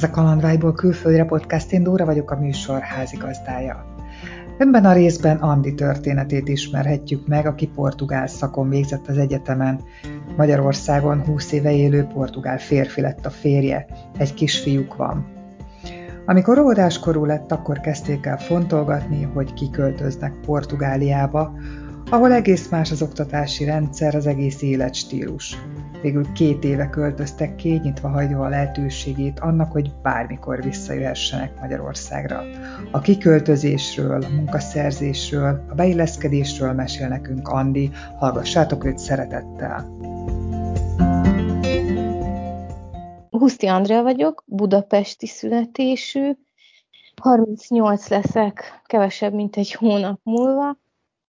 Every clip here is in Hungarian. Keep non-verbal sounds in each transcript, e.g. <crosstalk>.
Ez a Kalandvágyból külföldre podcast, én Dóra vagyok a műsor házigazdája. Ebben a részben Andi történetét ismerhetjük meg, aki portugál szakon végzett az egyetemen. Magyarországon 20 éve élő portugál férfi lett a férje, egy kisfiúk van. Amikor óvodáskorú lett, akkor kezdték el fontolgatni, hogy kiköltöznek Portugáliába, ahol egész más az oktatási rendszer, az egész életstílus. Végül két éve költöztek ki, nyitva hagyva a lehetőségét annak, hogy bármikor visszajöhessenek Magyarországra. A kiköltözésről, a munkaszerzésről, a beilleszkedésről mesél nekünk Andi, hallgassátok őt szeretettel! Huszti Andrea vagyok, budapesti születésű, 38 leszek, kevesebb, mint egy hónap múlva.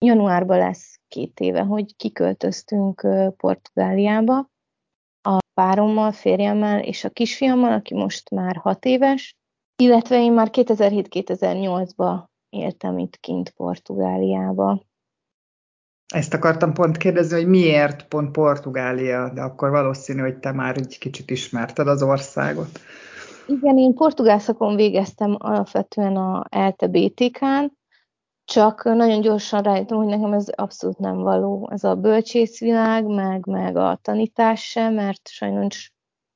Januárban lesz két éve, hogy kiköltöztünk Portugáliába a párommal, férjemmel és a kisfiammal, aki most már hat éves, illetve én már 2007-2008-ban éltem itt kint Portugáliába. Ezt akartam pont kérdezni, hogy miért pont Portugália, de akkor valószínű, hogy te már egy kicsit ismerted az országot. Igen, én portugál szakon végeztem alapvetően a ELTE BTK-n, csak nagyon gyorsan rájöttem, hogy nekem ez abszolút nem való. Ez a bölcsészvilág, meg, meg a tanítás sem, mert sajnos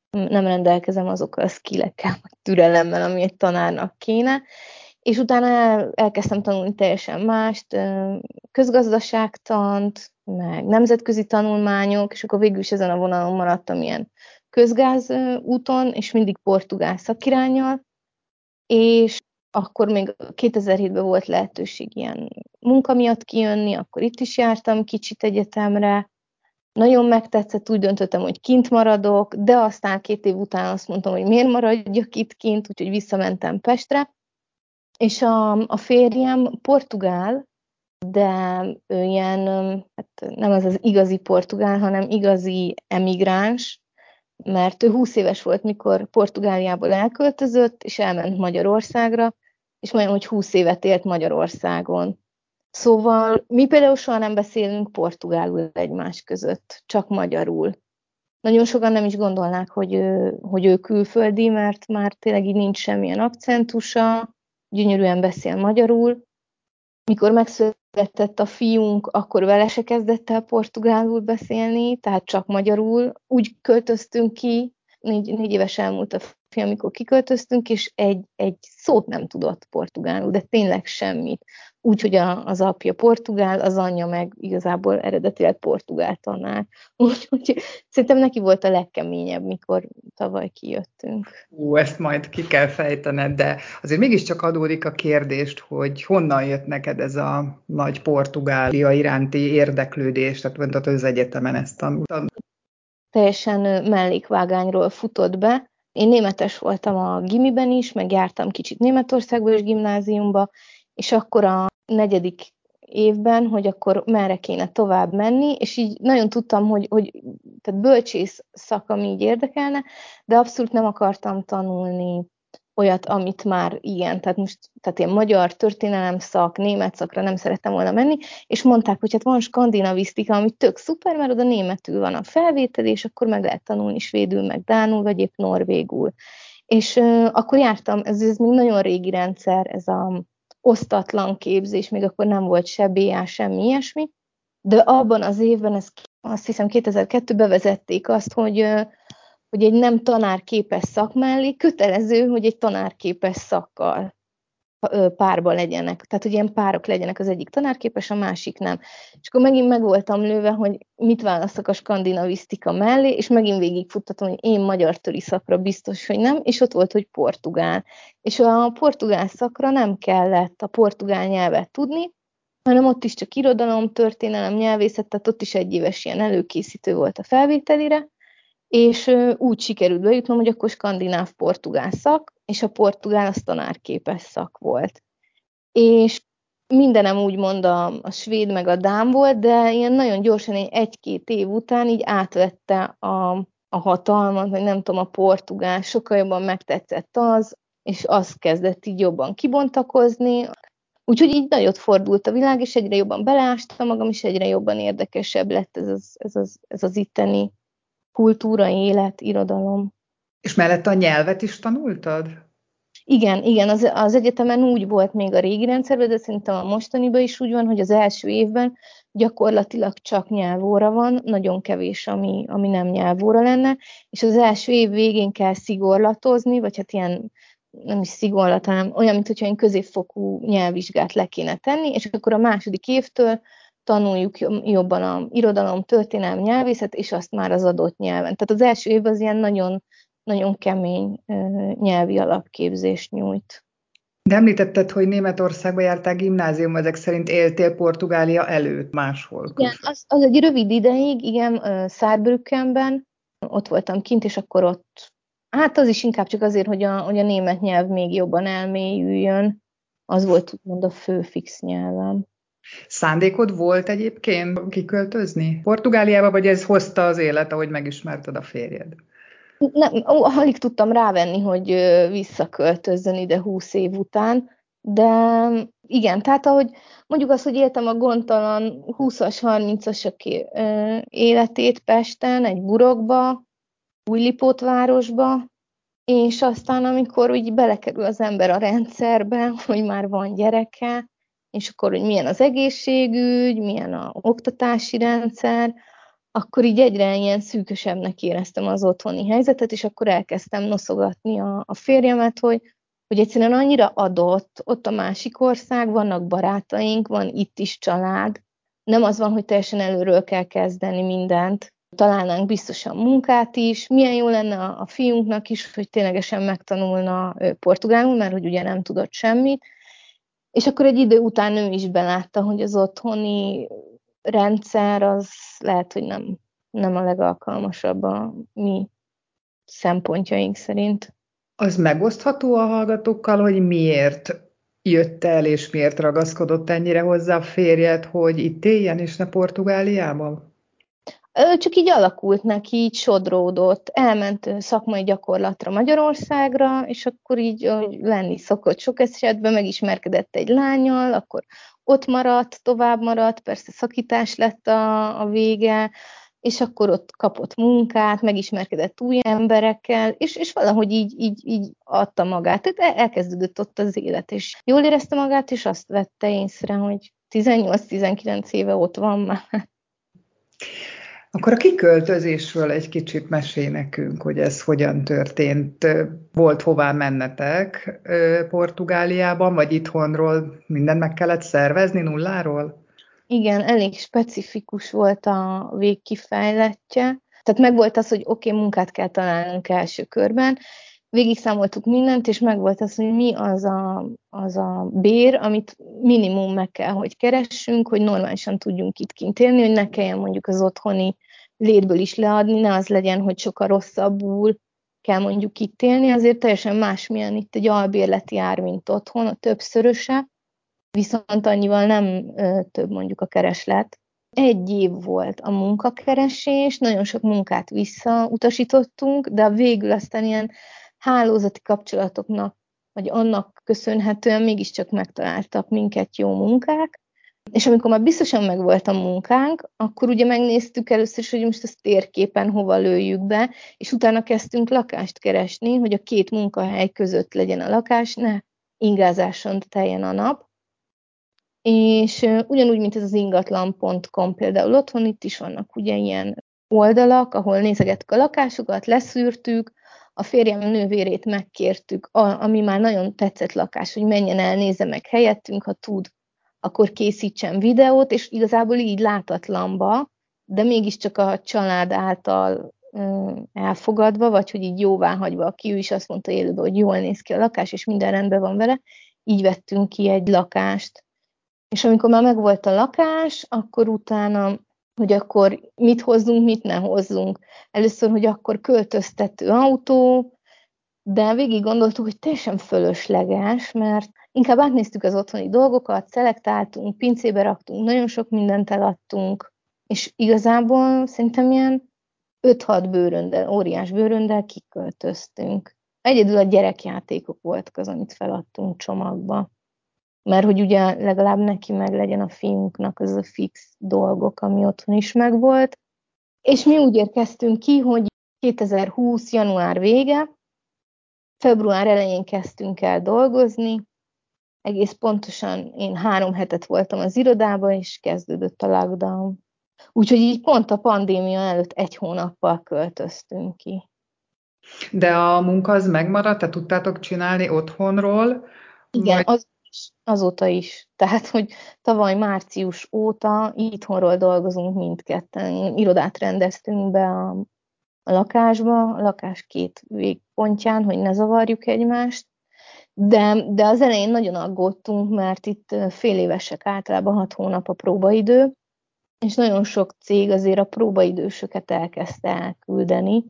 nem rendelkezem azokkal a skillekkel, vagy türelemmel, ami egy tanárnak kéne. És utána el, elkezdtem tanulni teljesen mást, közgazdaságtant, meg nemzetközi tanulmányok, és akkor végül is ezen a vonalon maradtam ilyen közgáz úton, és mindig portugál szakirányjal, és akkor még 2007-ben volt lehetőség ilyen munka miatt kijönni, akkor itt is jártam kicsit egyetemre, nagyon megtetszett, úgy döntöttem, hogy kint maradok, de aztán két év után azt mondtam, hogy miért maradjak itt kint, úgyhogy visszamentem Pestre, és a, a férjem portugál, de ő ilyen, hát nem az az igazi portugál, hanem igazi emigráns, mert ő 20 éves volt, mikor Portugáliából elköltözött, és elment Magyarországra, és majdnem, hogy 20 évet élt Magyarországon. Szóval mi például soha nem beszélünk portugálul egymás között, csak magyarul. Nagyon sokan nem is gondolnák, hogy hogy ő külföldi, mert már tényleg így nincs semmilyen akcentusa, gyönyörűen beszél magyarul. Mikor megszületett a fiunk, akkor vele se kezdett el portugálul beszélni, tehát csak magyarul. Úgy költöztünk ki, négy, négy éves elmúlt a fiam, amikor kiköltöztünk, és egy, egy szót nem tudott portugálul, de tényleg semmit. Úgyhogy az apja portugál, az anyja meg igazából eredetileg portugál tanár. <laughs> Úgyhogy szerintem neki volt a legkeményebb, mikor tavaly kijöttünk. Ú, ezt majd ki kell fejtened, de azért mégiscsak adódik a kérdést, hogy honnan jött neked ez a nagy Portugália iránti érdeklődés, tehát mondtad, hogy az egyetemen ezt tanultam. Teljesen mellékvágányról futott be, én németes voltam a gimiben is, meg jártam kicsit Németországba is gimnáziumba, és akkor a negyedik évben, hogy akkor merre kéne tovább menni, és így nagyon tudtam, hogy, hogy tehát bölcsész szakam így érdekelne, de abszolút nem akartam tanulni olyat, amit már ilyen, tehát most, tehát ilyen magyar történelem szak, német szakra nem szerettem volna menni, és mondták, hogy hát van skandinavisztika, ami tök szuper, mert oda németül van a felvétel, és akkor meg lehet tanulni svédül, meg dánul, vagy épp norvégul. És uh, akkor jártam, ez, ez még nagyon régi rendszer, ez a osztatlan képzés, még akkor nem volt se BA, semmi ilyesmi, de abban az évben, ez, azt hiszem 2002-ben bevezették azt, hogy hogy egy nem tanárképes szak mellé kötelező, hogy egy tanárképes szakkal párba legyenek. Tehát, hogy ilyen párok legyenek, az egyik tanárképes, a másik nem. És akkor megint meg voltam lőve, hogy mit választok a skandinavisztika mellé, és megint végigfuttatom, hogy én magyar töri szakra biztos, hogy nem, és ott volt, hogy portugál. És a portugál szakra nem kellett a portugál nyelvet tudni, hanem ott is csak irodalom, történelem, nyelvészet, tehát ott is egy éves ilyen előkészítő volt a felvételire, és úgy sikerült bejutnom, hogy akkor skandináv-portugál szak, és a portugál az tanárképes szak volt. És mindenem úgymond a, a svéd meg a dán volt, de ilyen nagyon gyorsan, egy-két év után így átvette a, a hatalmat, vagy nem tudom, a portugál, sokkal jobban megtetszett az, és az kezdett így jobban kibontakozni. Úgyhogy így nagyot fordult a világ, és egyre jobban beleástam magam, és egyre jobban érdekesebb lett ez az, ez az, ez az itteni kultúra, élet, irodalom. És mellette a nyelvet is tanultad? Igen, igen, az, az egyetemen úgy volt még a régi rendszerben, de szerintem a mostaniban is úgy van, hogy az első évben gyakorlatilag csak nyelvóra van, nagyon kevés, ami, ami nem nyelvóra lenne, és az első év végén kell szigorlatozni, vagy hát ilyen nem is szigorlat, hanem olyan, mint hogyha én középfokú nyelvvizsgát le kéne tenni, és akkor a második évtől tanuljuk jobban a irodalom, történelem, nyelvészet, és azt már az adott nyelven. Tehát az első év az ilyen nagyon, nagyon kemény nyelvi alapképzést nyújt. De említetted, hogy Németországba jártál gimnázium, ezek szerint éltél Portugália előtt máshol. Igen, az, az egy rövid ideig, igen, Szárbrückenben, ott voltam kint, és akkor ott, hát az is inkább csak azért, hogy a, hogy a német nyelv még jobban elmélyüljön, az volt úgymond a fő fix nyelvem. Szándékod volt egyébként kiköltözni Portugáliába, vagy ez hozta az élet, ahogy megismerted a férjed? Nem, alig tudtam rávenni, hogy visszaköltözzön ide húsz év után, de igen, tehát ahogy mondjuk azt, hogy éltem a gondtalan 20-as, 30-asok életét Pesten, egy burokba, Újlipótvárosba, és aztán amikor úgy belekerül az ember a rendszerbe, hogy már van gyereke, és akkor, hogy milyen az egészségügy, milyen a oktatási rendszer, akkor így egyre ilyen szűkösebbnek éreztem az otthoni helyzetet, és akkor elkezdtem noszogatni a, a férjemet, hogy, hogy egyszerűen annyira adott, ott a másik ország, vannak barátaink, van itt is család, nem az van, hogy teljesen előről kell kezdeni mindent, találnánk biztosan munkát is, milyen jó lenne a, a fiunknak is, hogy ténylegesen megtanulna portugálul, mert hogy ugye nem tudott semmit, és akkor egy idő után ő is belátta, hogy az otthoni rendszer az lehet, hogy nem, nem a legalkalmasabb a mi szempontjaink szerint. Az megosztható a hallgatókkal, hogy miért jött el, és miért ragaszkodott ennyire hozzá a férjed, hogy itt éljen, és ne Portugáliában? Csak így alakult neki, így sodródott, elment szakmai gyakorlatra Magyarországra, és akkor így lenni szokott sok esetben, megismerkedett egy lányal, akkor ott maradt, tovább maradt, persze szakítás lett a, a vége, és akkor ott kapott munkát, megismerkedett új emberekkel, és, és valahogy így, így, így adta magát. Tehát elkezdődött ott az élet, és jól érezte magát, és azt vette észre, hogy 18-19 éve ott van már. Akkor a kiköltözésről egy kicsit mesél nekünk, hogy ez hogyan történt. Volt hová mennetek Portugáliában, vagy itthonról mindent meg kellett szervezni nulláról? Igen, elég specifikus volt a végkifejletje. Tehát megvolt az, hogy oké, okay, munkát kell találnunk első körben, végig számoltuk mindent, és megvolt az, hogy mi az a, az a bér, amit minimum meg kell, hogy keressünk, hogy normálisan tudjunk itt kint élni, hogy ne kelljen mondjuk az otthoni létből is leadni, ne az legyen, hogy sokkal rosszabbul kell mondjuk itt élni, azért teljesen másmilyen itt egy albérleti ár, mint otthon, a többszöröse, viszont annyival nem ö, több mondjuk a kereslet. Egy év volt a munkakeresés, nagyon sok munkát visszautasítottunk, de végül aztán ilyen hálózati kapcsolatoknak, vagy annak köszönhetően mégiscsak megtaláltak minket jó munkák, és amikor már biztosan megvolt a munkánk, akkor ugye megnéztük először is, hogy most ezt térképen hova lőjük be, és utána kezdtünk lakást keresni, hogy a két munkahely között legyen a lakás, ne ingázáson teljen a nap. És ugyanúgy, mint ez az ingatlan.com például otthon, itt is vannak ugye ilyen oldalak, ahol nézegettük a lakásokat, leszűrtük, a férjem nővérét megkértük, ami már nagyon tetszett lakás, hogy menjen el, nézze meg helyettünk, ha tud akkor készítsen videót, és igazából így látatlanba, de mégiscsak a család által elfogadva, vagy hogy így jóvá hagyva, aki ő is azt mondta élőben, hogy jól néz ki a lakás, és minden rendben van vele, így vettünk ki egy lakást. És amikor már megvolt a lakás, akkor utána, hogy akkor mit hozzunk, mit ne hozzunk. Először, hogy akkor költöztető autó, de végig gondoltuk, hogy teljesen fölösleges, mert inkább átnéztük az otthoni dolgokat, szelektáltunk, pincébe raktunk, nagyon sok mindent eladtunk, és igazából szerintem ilyen 5-6 bőröndel, óriás bőröndel kiköltöztünk. Egyedül a gyerekjátékok voltak az, amit feladtunk csomagba. Mert hogy ugye legalább neki meg legyen a fiunknak az a fix dolgok, ami otthon is megvolt. És mi úgy érkeztünk ki, hogy 2020. január vége, február elején kezdtünk el dolgozni, egész pontosan én három hetet voltam az irodában, és kezdődött a lockdown. Úgyhogy így pont a pandémia előtt egy hónappal költöztünk ki. De a munka az megmaradt? Te tudtátok csinálni otthonról? Igen, vagy... az, azóta is. Tehát, hogy tavaly március óta itthonról dolgozunk mindketten. Irodát rendeztünk be a, lakásba, a lakás két végpontján, hogy ne zavarjuk egymást. De, de az elején nagyon aggódtunk, mert itt fél évesek általában hat hónap a próbaidő, és nagyon sok cég azért a próbaidősöket elkezdte elküldeni,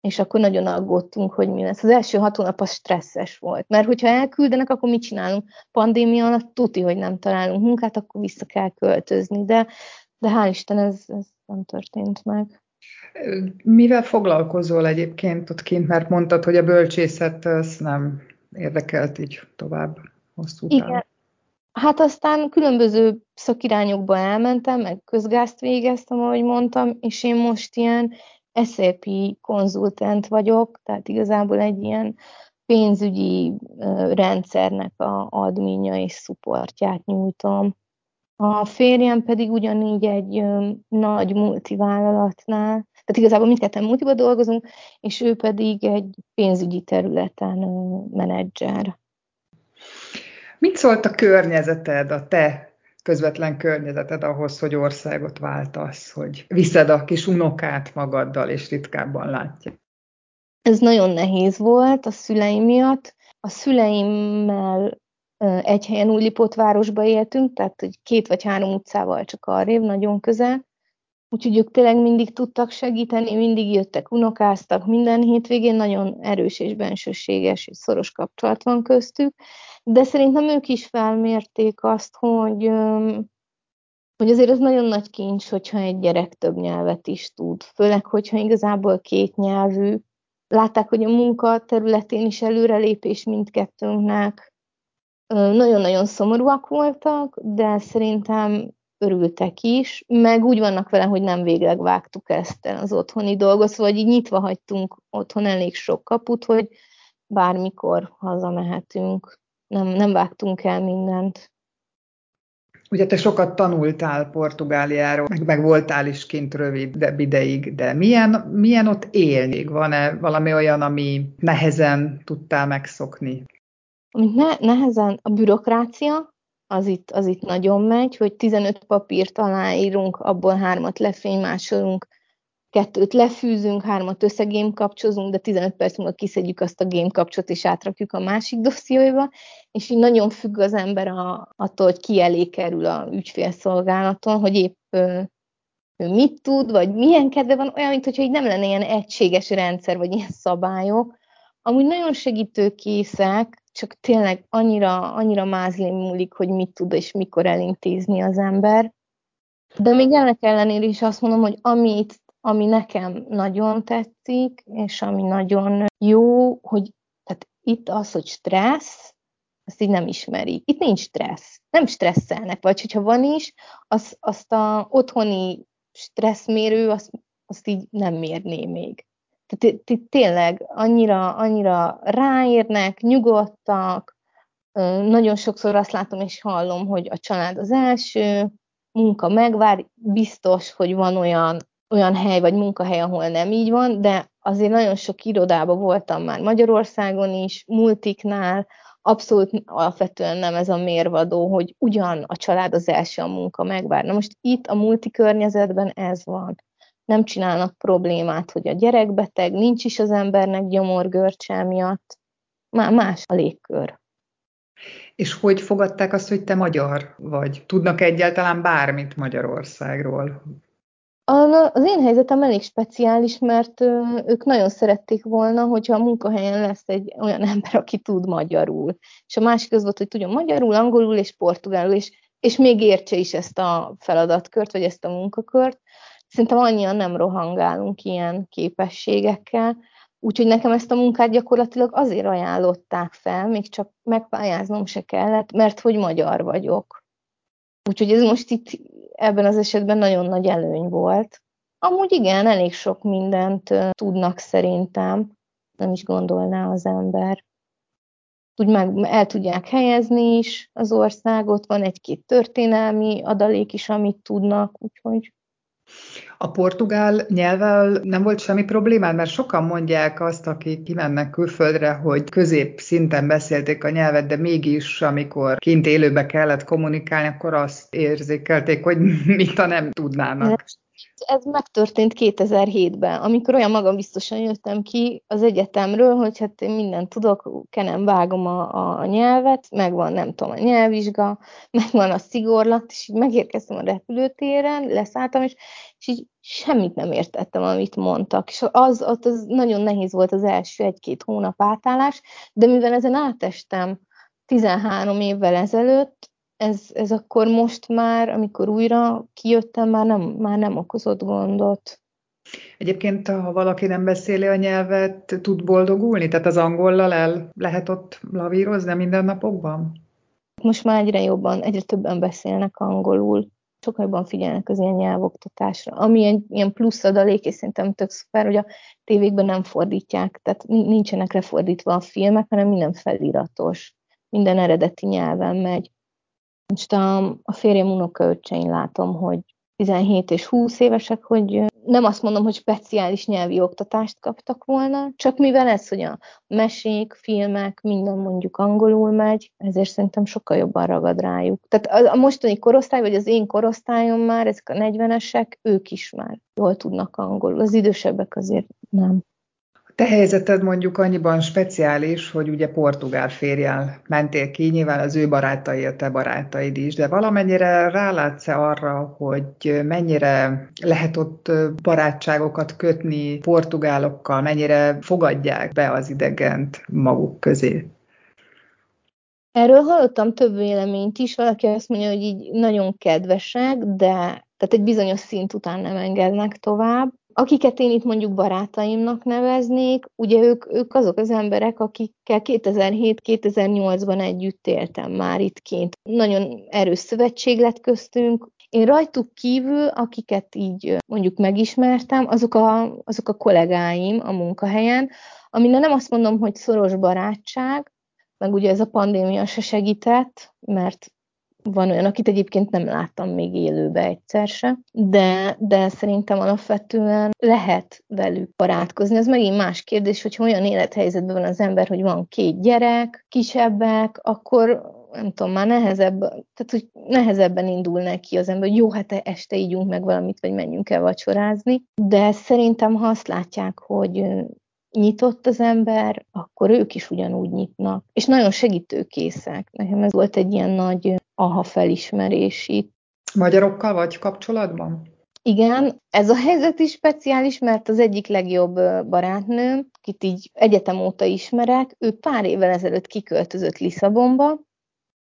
és akkor nagyon aggódtunk, hogy mi lesz. Az első hat hónap az stresszes volt, mert hogyha elküldenek, akkor mit csinálunk? Pandémia alatt tuti, hogy nem találunk munkát, akkor vissza kell költözni, de, de hál' Isten ez, ez nem történt meg. Mivel foglalkozol egyébként ott kint, mert mondtad, hogy a bölcsészet az nem érdekelt így tovább hosszú távon. Igen, Hát aztán különböző szakirányokba elmentem, meg közgázt végeztem, ahogy mondtam, és én most ilyen SAP konzultent vagyok, tehát igazából egy ilyen pénzügyi rendszernek a adminja és szuportját nyújtom. A férjem pedig ugyanígy egy nagy multivállalatnál, tehát igazából mindketten multiba dolgozunk, és ő pedig egy pénzügyi területen menedzser. Mit szólt a környezeted, a te közvetlen környezeted ahhoz, hogy országot váltasz, hogy viszed a kis unokát magaddal, és ritkábban látja? Ez nagyon nehéz volt a szüleim miatt. A szüleimmel egy helyen Újlipótvárosba éltünk, tehát hogy két vagy három utcával csak arrébb, nagyon közel. Úgyhogy ők tényleg mindig tudtak segíteni, mindig jöttek, unokáztak, minden hétvégén nagyon erős és bensőséges és szoros kapcsolat van köztük, de szerintem ők is felmérték azt, hogy, hogy azért ez nagyon nagy kincs, hogyha egy gyerek több nyelvet is tud, főleg, hogyha igazából két nyelvű. Látták, hogy a munka területén is előrelépés mindkettőnknek. Nagyon-nagyon szomorúak voltak, de szerintem örültek is, meg úgy vannak vele, hogy nem végleg vágtuk ezt az otthoni dolgot, vagy így nyitva hagytunk otthon elég sok kaput, hogy bármikor hazamehetünk. Nem, nem vágtunk el mindent. Ugye te sokat tanultál Portugáliáról, meg, meg voltál is kint rövid de ideig, de milyen, milyen ott élni? Van-e valami olyan, ami nehezen tudtál megszokni? Amit ne, nehezen a bürokrácia, az itt, az itt nagyon megy, hogy 15 papírt aláírunk, abból hármat lefénymásolunk, kettőt lefűzünk, hármat összegém kapcsozunk, de 15 perc múlva kiszedjük azt a game kapcsot, és átrakjuk a másik dosszióiba, és így nagyon függ az ember a, attól, hogy ki elé kerül a ügyfélszolgálaton, hogy épp ő, ő mit tud, vagy milyen kedve van, olyan, mintha így nem lenne ilyen egységes rendszer, vagy ilyen szabályok. Amúgy nagyon segítőkészek, csak tényleg annyira, annyira mázlin múlik, hogy mit tud és mikor elintézni az ember. De még ennek ellenére is azt mondom, hogy amit, ami nekem nagyon tetszik, és ami nagyon jó, hogy tehát itt az, hogy stressz, azt így nem ismeri. Itt nincs stressz. Nem stresszelnek, vagy hogyha van is, az, azt a otthoni stresszmérő, azt, azt így nem mérné még. Tehát tényleg annyira, annyira ráérnek, nyugodtak, nagyon sokszor azt látom és hallom, hogy a család az első, munka megvár, biztos, hogy van olyan, olyan hely vagy munkahely, ahol nem így van, de azért nagyon sok irodában voltam már Magyarországon is, multiknál, abszolút alapvetően nem ez a mérvadó, hogy ugyan a család az első, a munka megvár. Na most itt a multikörnyezetben ez van nem csinálnak problémát, hogy a gyerek beteg, nincs is az embernek gyomorgörcse miatt, már más a légkör. És hogy fogadták azt, hogy te magyar vagy? Tudnak egyáltalán bármit Magyarországról? Az én helyzetem elég speciális, mert ők nagyon szerették volna, hogyha a munkahelyen lesz egy olyan ember, aki tud magyarul. És a másik az volt, hogy tudjon magyarul, angolul és portugálul, és, és még értse is ezt a feladatkört, vagy ezt a munkakört. Szerintem annyian nem rohangálunk ilyen képességekkel, úgyhogy nekem ezt a munkát gyakorlatilag azért ajánlották fel, még csak megpályáznom se kellett, mert hogy magyar vagyok. Úgyhogy ez most itt ebben az esetben nagyon nagy előny volt. Amúgy igen, elég sok mindent tudnak szerintem, nem is gondolná az ember. Úgy meg el tudják helyezni is az országot, van egy-két történelmi adalék is, amit tudnak, úgyhogy a portugál nyelvvel nem volt semmi problémád, mert sokan mondják azt, akik kimennek külföldre, hogy közép szinten beszélték a nyelvet, de mégis, amikor kint élőbe kellett kommunikálni, akkor azt érzékelték, hogy <laughs> mit a nem tudnának ez megtörtént 2007-ben, amikor olyan magambiztosan jöttem ki az egyetemről, hogy hát én mindent tudok, kenem vágom a, a nyelvet, megvan nem tudom a nyelvvizsga, <laughs> megvan a szigorlat, és így megérkeztem a repülőtéren, leszálltam, és, és így semmit nem értettem, amit mondtak. És az, az, az nagyon nehéz volt az első egy-két hónap átállás, de mivel ezen átestem 13 évvel ezelőtt, ez, ez akkor most már, amikor újra kijöttem, már nem, már nem okozott gondot. Egyébként, ha valaki nem beszéli a nyelvet, tud boldogulni? Tehát az angollal el lehet ott lavírozni minden napokban? Most már egyre jobban, egyre többen beszélnek angolul. Sokkal jobban figyelnek az ilyen nyelvoktatásra. Ami egy ilyen plusz adalék, és szerintem tök szuper, hogy a tévékben nem fordítják, tehát nincsenek lefordítva a filmek, hanem minden feliratos, minden eredeti nyelven megy. Most a, a férjem unokaöccsein látom, hogy 17 és 20 évesek, hogy nem azt mondom, hogy speciális nyelvi oktatást kaptak volna, csak mivel ez, hogy a mesék, filmek, minden mondjuk angolul megy, ezért szerintem sokkal jobban ragad rájuk. Tehát a, mostani korosztály, vagy az én korosztályom már, ezek a 40-esek, ők is már jól tudnak angolul. Az idősebbek azért nem. Te helyzeted mondjuk annyiban speciális, hogy ugye portugál férjel mentél ki, nyilván az ő barátai a te barátaid is, de valamennyire rálátsz-e arra, hogy mennyire lehet ott barátságokat kötni portugálokkal, mennyire fogadják be az idegent maguk közé? Erről hallottam több véleményt is, valaki azt mondja, hogy így nagyon kedvesek, de tehát egy bizonyos szint után nem engednek tovább. Akiket én itt mondjuk barátaimnak neveznék, ugye ők, ők azok az emberek, akikkel 2007-2008-ban együtt éltem már itt. Nagyon erős szövetség lett köztünk. Én rajtuk kívül, akiket így mondjuk megismertem, azok a, azok a kollégáim a munkahelyen, ami nem azt mondom, hogy szoros barátság, meg ugye ez a pandémia se segített, mert van olyan, akit egyébként nem láttam még élőbe egyszer se, de, de szerintem alapvetően lehet velük barátkozni. Az megint más kérdés, hogy olyan élethelyzetben van az ember, hogy van két gyerek, kisebbek, akkor nem tudom, már nehezebb, tehát hogy nehezebben indul neki az ember, hogy jó, hát este ígyunk meg valamit, vagy menjünk el vacsorázni. De szerintem, ha azt látják, hogy nyitott az ember, akkor ők is ugyanúgy nyitnak. És nagyon segítőkészek. Nekem ez volt egy ilyen nagy aha felismerés itt. Magyarokkal vagy kapcsolatban? Igen, ez a helyzet is speciális, mert az egyik legjobb barátnőm, akit így egyetem óta ismerek, ő pár évvel ezelőtt kiköltözött Lisszabonba,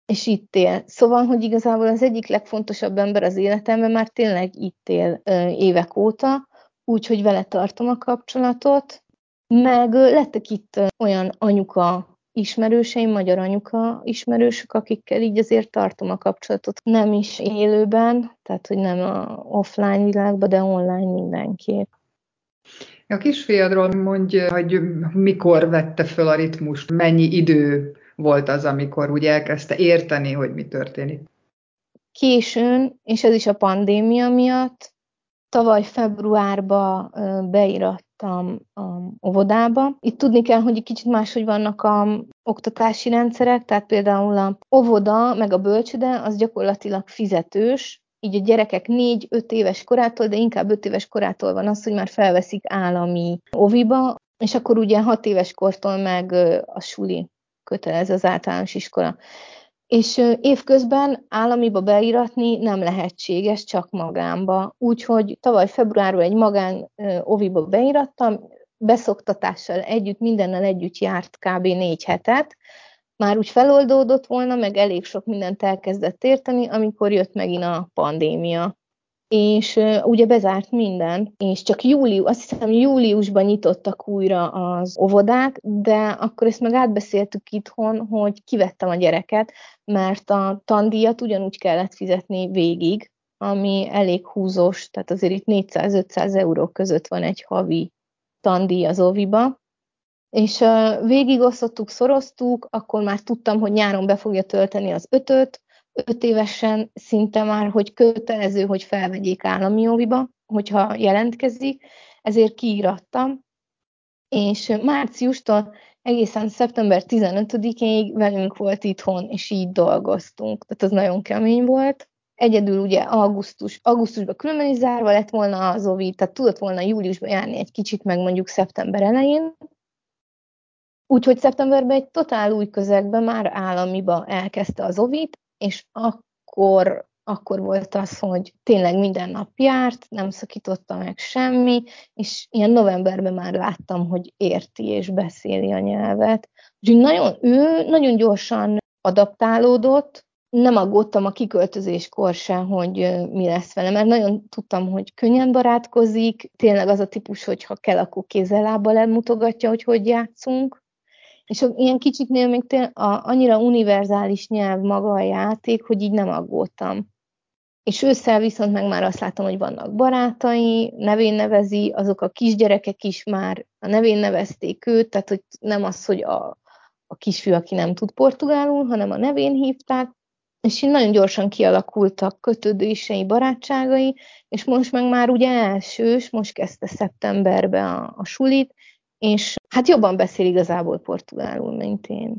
és itt él. Szóval, hogy igazából az egyik legfontosabb ember az életemben már tényleg itt él évek óta, úgyhogy vele tartom a kapcsolatot, meg lettek itt olyan anyuka ismerőseim, magyar anyuka ismerősök, akikkel így azért tartom a kapcsolatot. Nem is élőben, tehát hogy nem a offline világban, de online mindenképp. A kisfiadról mondja, hogy mikor vette föl a ritmust, mennyi idő volt az, amikor úgy elkezdte érteni, hogy mi történik? Későn, és ez is a pandémia miatt, tavaly februárban beirat a óvodába. Itt tudni kell, hogy kicsit máshogy vannak a oktatási rendszerek, tehát például a óvoda meg a bölcsöde az gyakorlatilag fizetős, így a gyerekek 4-5 éves korától, de inkább 5 éves korától van az, hogy már felveszik állami oviba, és akkor ugye 6 éves kortól meg a suli kötelez az általános iskola és évközben államiba beiratni nem lehetséges, csak magánba. Úgyhogy tavaly februárban egy magán oviba beirattam, beszoktatással együtt, mindennel együtt járt kb. négy hetet, már úgy feloldódott volna, meg elég sok mindent elkezdett érteni, amikor jött megint a pandémia és ugye bezárt minden, és csak július, azt hiszem júliusban nyitottak újra az óvodák, de akkor ezt meg átbeszéltük itthon, hogy kivettem a gyereket, mert a tandíjat ugyanúgy kellett fizetni végig, ami elég húzós, tehát azért itt 400-500 euró között van egy havi tandíj az oviba, és végigosztottuk, szoroztuk, akkor már tudtam, hogy nyáron be fogja tölteni az ötöt, öt évesen szinte már, hogy kötelező, hogy felvegyék állami óviba, hogyha jelentkezik, ezért kiírattam, és márciustól egészen szeptember 15-ig velünk volt itthon, és így dolgoztunk. Tehát az nagyon kemény volt. Egyedül ugye augusztus, augusztusban különben is zárva lett volna az ovi, tehát tudott volna júliusban járni egy kicsit, meg mondjuk szeptember elején. Úgyhogy szeptemberben egy totál új közegben már államiba elkezdte az ovit, és akkor akkor volt az, hogy tényleg minden nap járt, nem szakította meg semmi, és ilyen novemberben már láttam, hogy érti és beszéli a nyelvet. Úgyhogy nagyon, ő nagyon gyorsan adaptálódott, nem aggódtam a kiköltözéskor se, hogy mi lesz vele, mert nagyon tudtam, hogy könnyen barátkozik, tényleg az a típus, hogy ha kell, akkor kézzel-lábbal elmutogatja, hogy hogy játszunk, és ilyen kicsiknél még tényleg annyira univerzális nyelv maga a játék, hogy így nem aggódtam. És ősszel viszont meg már azt látom, hogy vannak barátai, nevén nevezi, azok a kisgyerekek is már a nevén nevezték őt, tehát hogy nem az, hogy a, a kisfiú, aki nem tud portugálul, hanem a nevén hívták, és így nagyon gyorsan kialakultak kötődései, barátságai, és most meg már ugye elsős, most kezdte szeptemberbe a, a sulit, és hát jobban beszél igazából portugálul, mint én.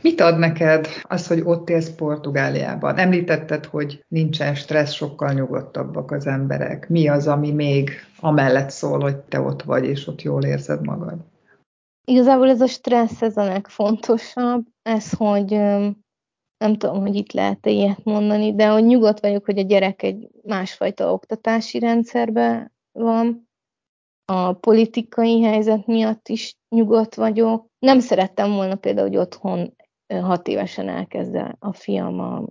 Mit ad neked az, hogy ott élsz Portugáliában? Említetted, hogy nincsen stressz, sokkal nyugodtabbak az emberek. Mi az, ami még amellett szól, hogy te ott vagy, és ott jól érzed magad? Igazából ez a stressz, ez a legfontosabb. Ez, hogy nem tudom, hogy itt lehet-e ilyet mondani, de hogy nyugodt vagyok, hogy a gyerek egy másfajta oktatási rendszerben van. A politikai helyzet miatt is nyugodt vagyok. Nem szerettem volna például, hogy otthon hat évesen elkezdte a fiam a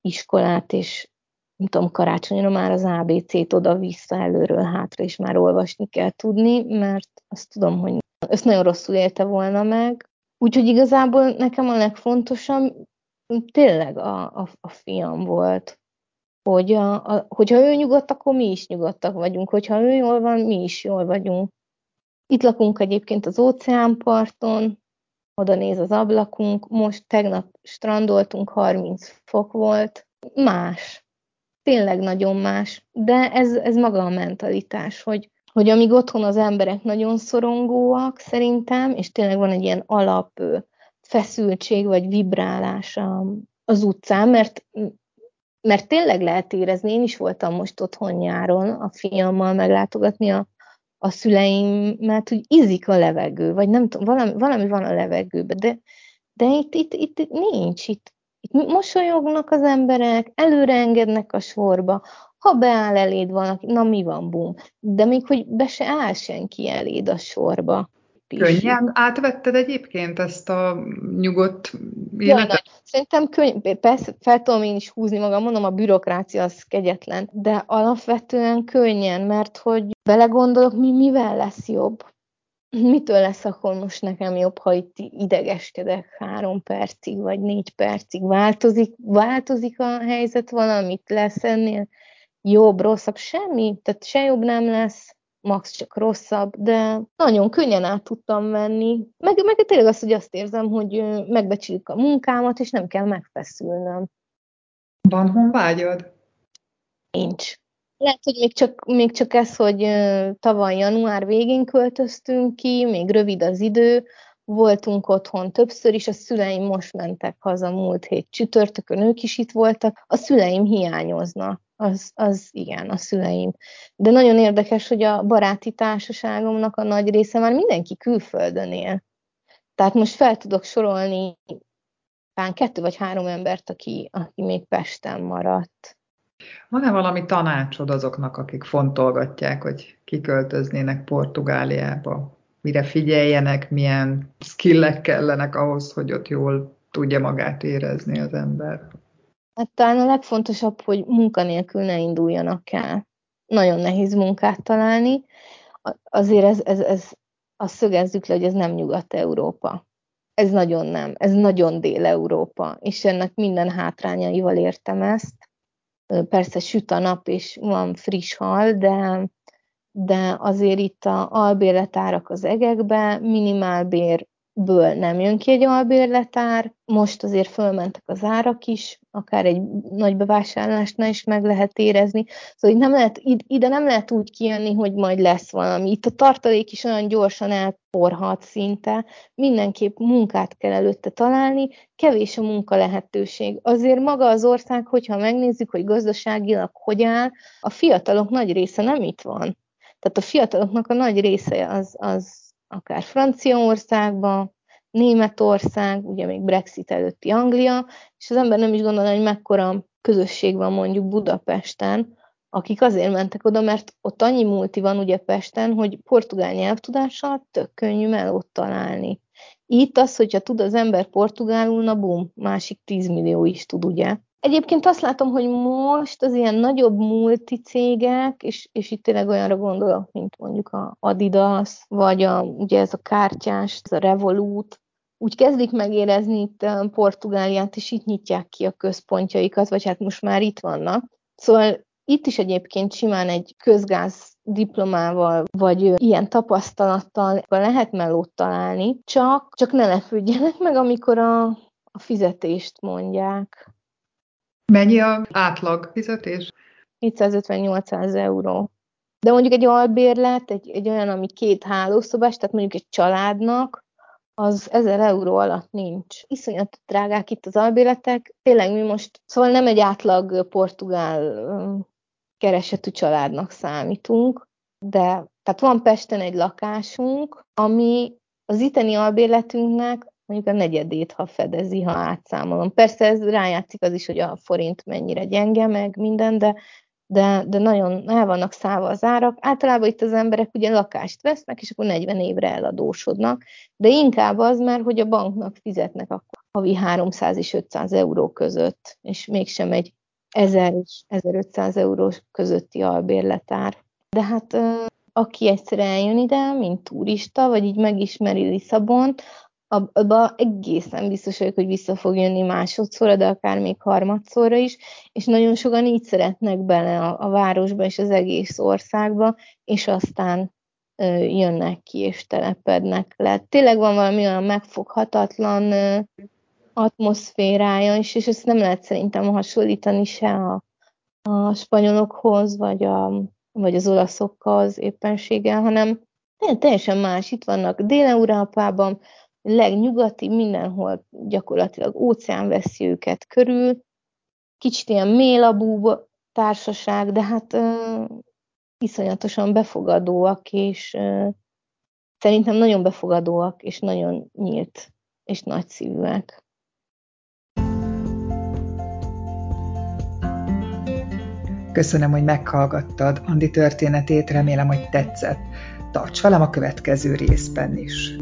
iskolát, és nem tudom, karácsonyra már az ABC-t oda-vissza, előről, hátra, és már olvasni kell tudni, mert azt tudom, hogy ezt nagyon rosszul élte volna meg. Úgyhogy igazából nekem a legfontosabb tényleg a, a, a fiam volt, hogy a, a, hogyha ő nyugodt, akkor mi is nyugodtak vagyunk, hogyha ő jól van, mi is jól vagyunk. Itt lakunk egyébként az óceánparton, oda néz az ablakunk, most tegnap strandoltunk, 30 fok volt, más, tényleg nagyon más, de ez, ez maga a mentalitás, hogy, hogy amíg otthon az emberek nagyon szorongóak szerintem, és tényleg van egy ilyen alap feszültség vagy vibrálás az utcán, mert mert tényleg lehet érezni, én is voltam most otthon nyáron a fiammal meglátogatni a a szüleimet, hogy ízik a levegő, vagy nem tudom, valami, valami van a levegőben, de, de itt, itt, itt nincs, itt, itt mosolyognak az emberek, előre engednek a sorba, ha beáll eléd valaki, na mi van, bum. De még hogy be se áll senki eléd a sorba. Könnyen átvetted egyébként ezt a nyugodt életet? Ja, Szerintem könny, persze fel tudom én is húzni magam, mondom, a bürokrácia az kegyetlen, de alapvetően könnyen, mert hogy belegondolok, mi mivel lesz jobb. Mitől lesz akkor most nekem jobb, ha itt idegeskedek három percig, vagy négy percig? Változik, változik a helyzet valamit? Lesz ennél jobb, rosszabb? Semmi. Tehát se jobb nem lesz, max csak rosszabb, de nagyon könnyen át tudtam venni. Meg, meg tényleg azt, hogy azt érzem, hogy megbecsüljük a munkámat, és nem kell megfeszülnöm. Van honvágyad? Nincs. Lehet, hogy még csak, még csak ez, hogy tavaly január végén költöztünk ki, még rövid az idő, voltunk otthon többször is, a szüleim most mentek haza múlt hét csütörtökön, ők is itt voltak, a szüleim hiányoznak az, az igen, a szüleim. De nagyon érdekes, hogy a baráti társaságomnak a nagy része már mindenki külföldön él. Tehát most fel tudok sorolni talán kettő vagy három embert, aki, aki még Pesten maradt. Van-e valami tanácsod azoknak, akik fontolgatják, hogy kiköltöznének Portugáliába? Mire figyeljenek, milyen skillek kellenek ahhoz, hogy ott jól tudja magát érezni az ember? Hát talán a legfontosabb, hogy munkanélkül ne induljanak el. Nagyon nehéz munkát találni. Azért ez, ez, ez azt szögezzük le, hogy ez nem Nyugat-Európa. Ez nagyon nem. Ez nagyon Dél-Európa. És ennek minden hátrányaival értem ezt. persze süt a nap, és van friss hal, de, de azért itt a albérletárak az egekbe, minimálbér ből nem jön ki egy albérletár, most azért fölmentek az árak is, akár egy nagy bevásárlásnál is meg lehet érezni, szóval nem lehet, ide nem lehet úgy kijönni, hogy majd lesz valami. Itt a tartalék is olyan gyorsan elporhat szinte, mindenképp munkát kell előtte találni, kevés a munka lehetőség. Azért maga az ország, hogyha megnézzük, hogy gazdaságilag hogy áll, a fiatalok nagy része nem itt van. Tehát a fiataloknak a nagy része az, az akár Franciaországban, Németország, ugye még Brexit előtti Anglia, és az ember nem is gondolja, hogy mekkora közösség van mondjuk Budapesten, akik azért mentek oda, mert ott annyi multi van ugye Pesten, hogy portugál nyelvtudással tök könnyű melót találni. Itt az, hogyha tud az ember portugálul, na bum, másik 10 millió is tud, ugye? Egyébként azt látom, hogy most az ilyen nagyobb multicégek, és, és itt tényleg olyanra gondolok, mint mondjuk a Adidas, vagy a, ugye ez a kártyás, ez a Revolut, úgy kezdik megérezni itt Portugáliát, és itt nyitják ki a központjaikat, vagy hát most már itt vannak. Szóval itt is egyébként simán egy közgáz diplomával, vagy ilyen tapasztalattal lehet melót találni, csak, csak ne lepődjenek meg, amikor a, a fizetést mondják. Mennyi a átlag fizetés? 750-800 euró. De mondjuk egy albérlet, egy, egy olyan, ami két hálószobás, tehát mondjuk egy családnak, az 1000 euró alatt nincs. Iszonyat drágák itt az albérletek. Tényleg mi most, szóval nem egy átlag portugál keresetű családnak számítunk, de tehát van Pesten egy lakásunk, ami az itteni albérletünknek mondjuk a negyedét, ha fedezi, ha átszámolom. Persze ez rájátszik az is, hogy a forint mennyire gyenge, meg minden, de, de, de nagyon el vannak szállva az árak. Általában itt az emberek ugye lakást vesznek, és akkor 40 évre eladósodnak, de inkább az már, hogy a banknak fizetnek akkor havi 300 és 500 euró között, és mégsem egy 1000 és 1500 euró közötti albérletár. De hát aki egyszer eljön ide, mint turista, vagy így megismeri Lisszabont, abba egészen biztos vagyok, hogy vissza fog jönni másodszorra, de akár még harmadszorra is, és nagyon sokan így szeretnek bele a, a városba és az egész országba, és aztán ö, jönnek ki és telepednek le. Tényleg van valami olyan megfoghatatlan ö, atmoszférája is, és ezt nem lehet szerintem hasonlítani se a, a spanyolokhoz, vagy, a, vagy az olaszokhoz éppenséggel, hanem teljesen más. Itt vannak Dél-Európában, legnyugati, mindenhol gyakorlatilag óceán veszi őket körül, kicsit ilyen mélabú társaság, de hát uh, iszonyatosan befogadóak, és uh, szerintem nagyon befogadóak, és nagyon nyílt, és nagyszívűek. Köszönöm, hogy meghallgattad Andi történetét, remélem, hogy tetszett. Tarts velem a következő részben is!